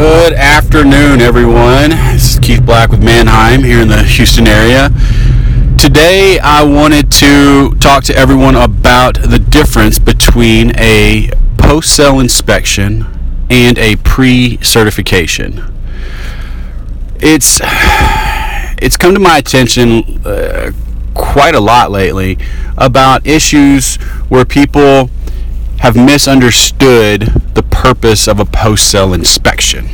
Good afternoon, everyone. This is Keith Black with Manheim here in the Houston area. Today, I wanted to talk to everyone about the difference between a post sale inspection and a pre certification. It's it's come to my attention uh, quite a lot lately about issues where people have misunderstood the purpose of a post sale inspection.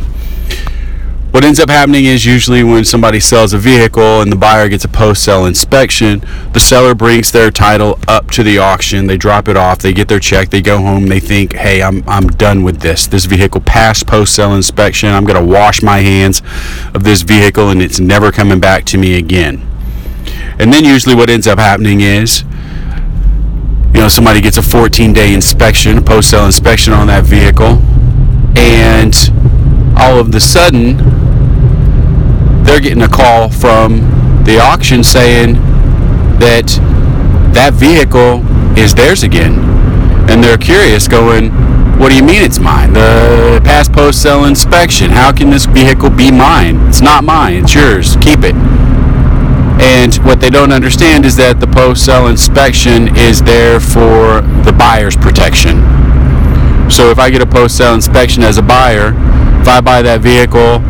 What ends up happening is usually when somebody sells a vehicle and the buyer gets a post sale inspection, the seller brings their title up to the auction, they drop it off, they get their check, they go home, they think, hey, I'm, I'm done with this. This vehicle passed post sale inspection, I'm going to wash my hands of this vehicle and it's never coming back to me again. And then usually what ends up happening is you know somebody gets a 14 day inspection a post sale inspection on that vehicle and all of the sudden they're getting a call from the auction saying that that vehicle is theirs again. And they're curious going what do you mean it's mine? The past post sale inspection. How can this vehicle be mine? It's not mine. It's yours. Keep it and what they don't understand is that the post sale inspection is there for the buyer's protection. So if I get a post sale inspection as a buyer, if I buy that vehicle,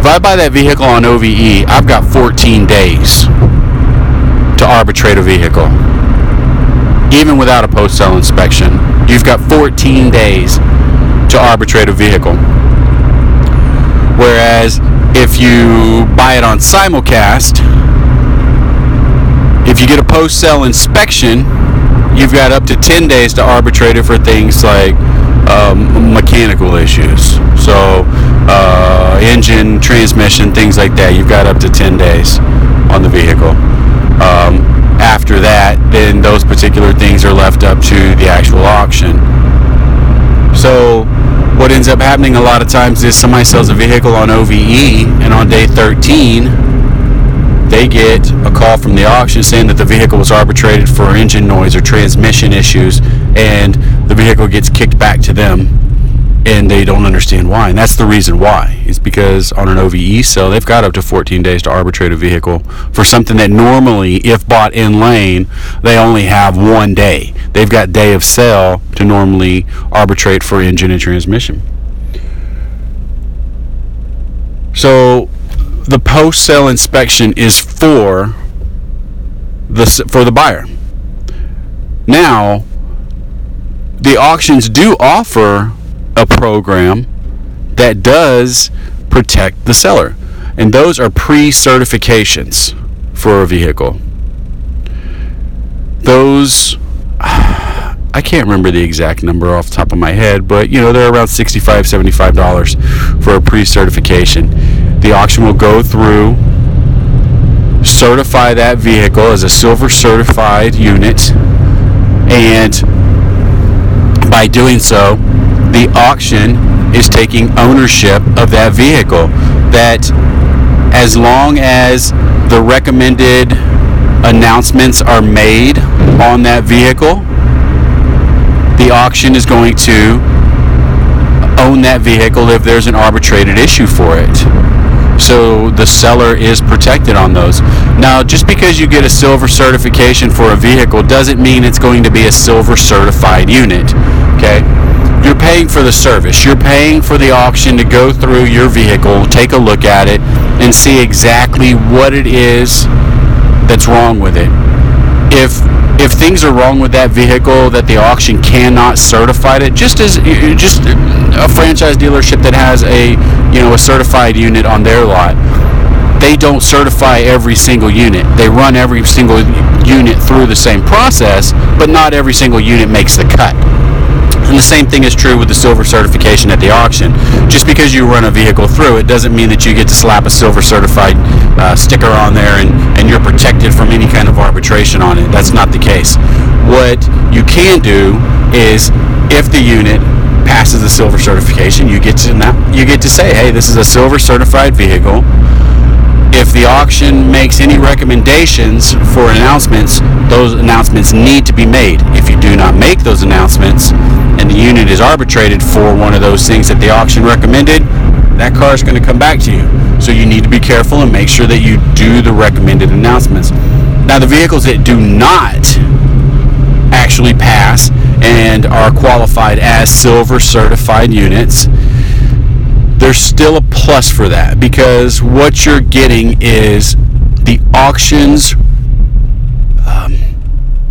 if I buy that vehicle on OVE, I've got 14 days to arbitrate a vehicle. Even without a post sale inspection, you've got 14 days to arbitrate a vehicle. Whereas if you buy it on simulcast, if you get a post sale inspection, you've got up to 10 days to arbitrate it for things like um, mechanical issues. So, uh, engine, transmission, things like that. You've got up to 10 days on the vehicle. Um, after that, then those particular things are left up to the actual auction. So, what ends up happening a lot of times is somebody sells a vehicle on OVE, and on day 13, they get a call from the auction saying that the vehicle was arbitrated for engine noise or transmission issues, and the vehicle gets kicked back to them, and they don't understand why. And that's the reason why. It's because on an OVE sale, they've got up to 14 days to arbitrate a vehicle for something that normally, if bought in lane, they only have one day. They've got day of sale to normally arbitrate for engine and transmission. So the post sale inspection is for the for the buyer. Now, the auctions do offer a program that does protect the seller, and those are pre-certifications for a vehicle. Those I can't remember the exact number off the top of my head, but you know, they're around 65 $75 for a pre-certification the auction will go through, certify that vehicle as a silver certified unit, and by doing so, the auction is taking ownership of that vehicle. That as long as the recommended announcements are made on that vehicle, the auction is going to own that vehicle if there's an arbitrated issue for it so the seller is protected on those. Now, just because you get a silver certification for a vehicle doesn't mean it's going to be a silver certified unit. Okay? You're paying for the service. You're paying for the auction to go through your vehicle, take a look at it, and see exactly what it is that's wrong with it. If if things are wrong with that vehicle that the auction cannot certify it, just as just a franchise dealership that has a you know a certified unit on their lot, they don't certify every single unit. They run every single unit through the same process, but not every single unit makes the cut. And the same thing is true with the silver certification at the auction. Just because you run a vehicle through it doesn't mean that you get to slap a silver certified uh, sticker on there and, and you're protected from any kind of arbitration on it. That's not the case. What you can do is if the unit passes the silver certification, you get to now, you get to say, hey, this is a silver certified vehicle if the auction makes any recommendations for announcements, those announcements need to be made. If you do not make those announcements, and the unit is arbitrated for one of those things that the auction recommended, that car is going to come back to you. So you need to be careful and make sure that you do the recommended announcements. Now, the vehicles that do not actually pass and are qualified as silver certified units, there's still a plus for that because what you're getting is the auctions um,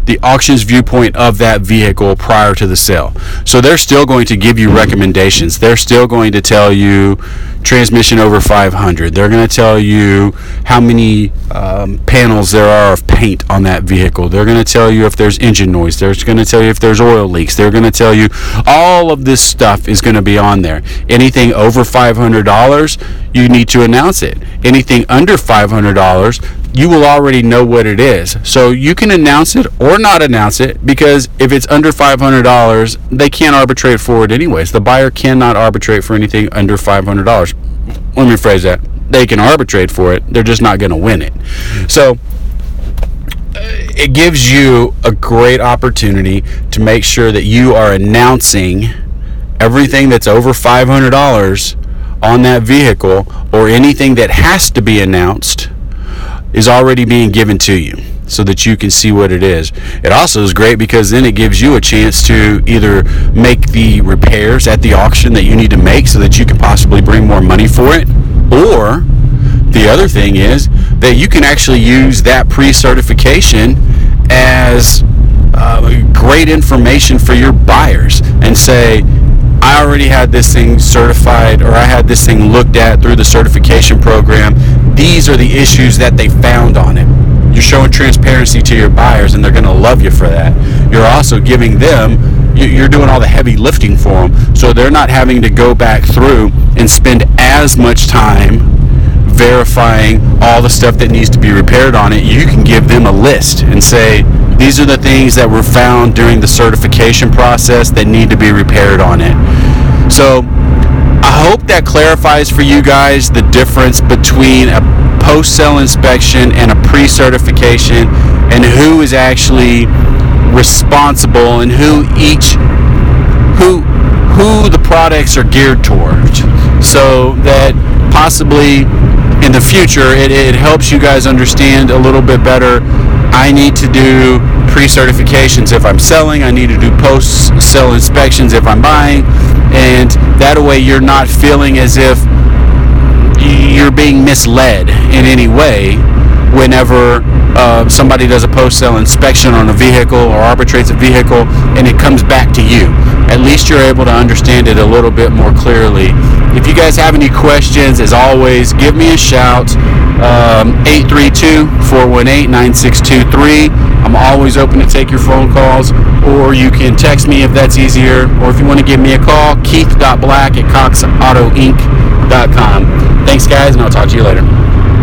the auction's viewpoint of that vehicle prior to the sale. So they're still going to give you recommendations. They're still going to tell you transmission over 500. They're going to tell you how many um, panels there are of paint on that vehicle. They're going to tell you if there's engine noise. They're going to tell you if there's oil leaks. They're going to tell you all of this stuff is going to be on there. Anything over $500, you need to announce it. Anything under $500, you will already know what it is. So you can announce it or not announce it because if it's under $500, they can't arbitrate for it anyways. The buyer cannot arbitrate for anything under $500. Let me rephrase that. They can arbitrate for it, they're just not going to win it. So uh, it gives you a great opportunity to make sure that you are announcing everything that's over $500 on that vehicle or anything that has to be announced is already being given to you so that you can see what it is. It also is great because then it gives you a chance to either make the repairs at the auction that you need to make so that you can possibly bring more money for it, or the other thing is that you can actually use that pre certification as uh, great information for your buyers and say, I already had this thing certified or I had this thing looked at through the certification program. These are the issues that they found on it. You're showing transparency to your buyers and they're going to love you for that. You're also giving them, you're doing all the heavy lifting for them so they're not having to go back through and spend as much time verifying all the stuff that needs to be repaired on it. You can give them a list and say, these are the things that were found during the certification process that need to be repaired on it. So hope that clarifies for you guys the difference between a post-sale inspection and a pre-certification and who is actually responsible and who each who who the products are geared towards. So that possibly in the future it, it helps you guys understand a little bit better I need to do pre-certifications if I'm selling. I need to do post-sale inspections if I'm buying, and that way you're not feeling as if you're being misled in any way whenever uh, somebody does a post-sale inspection on a vehicle or arbitrates a vehicle and it comes back to you. At least you're able to understand it a little bit more clearly. If you guys have any questions, as always, give me a shout. 832-418-9623. Um, I'm always open to take your phone calls, or you can text me if that's easier. Or if you want to give me a call, keith.black at coxautoinc.com. Thanks, guys, and I'll talk to you later.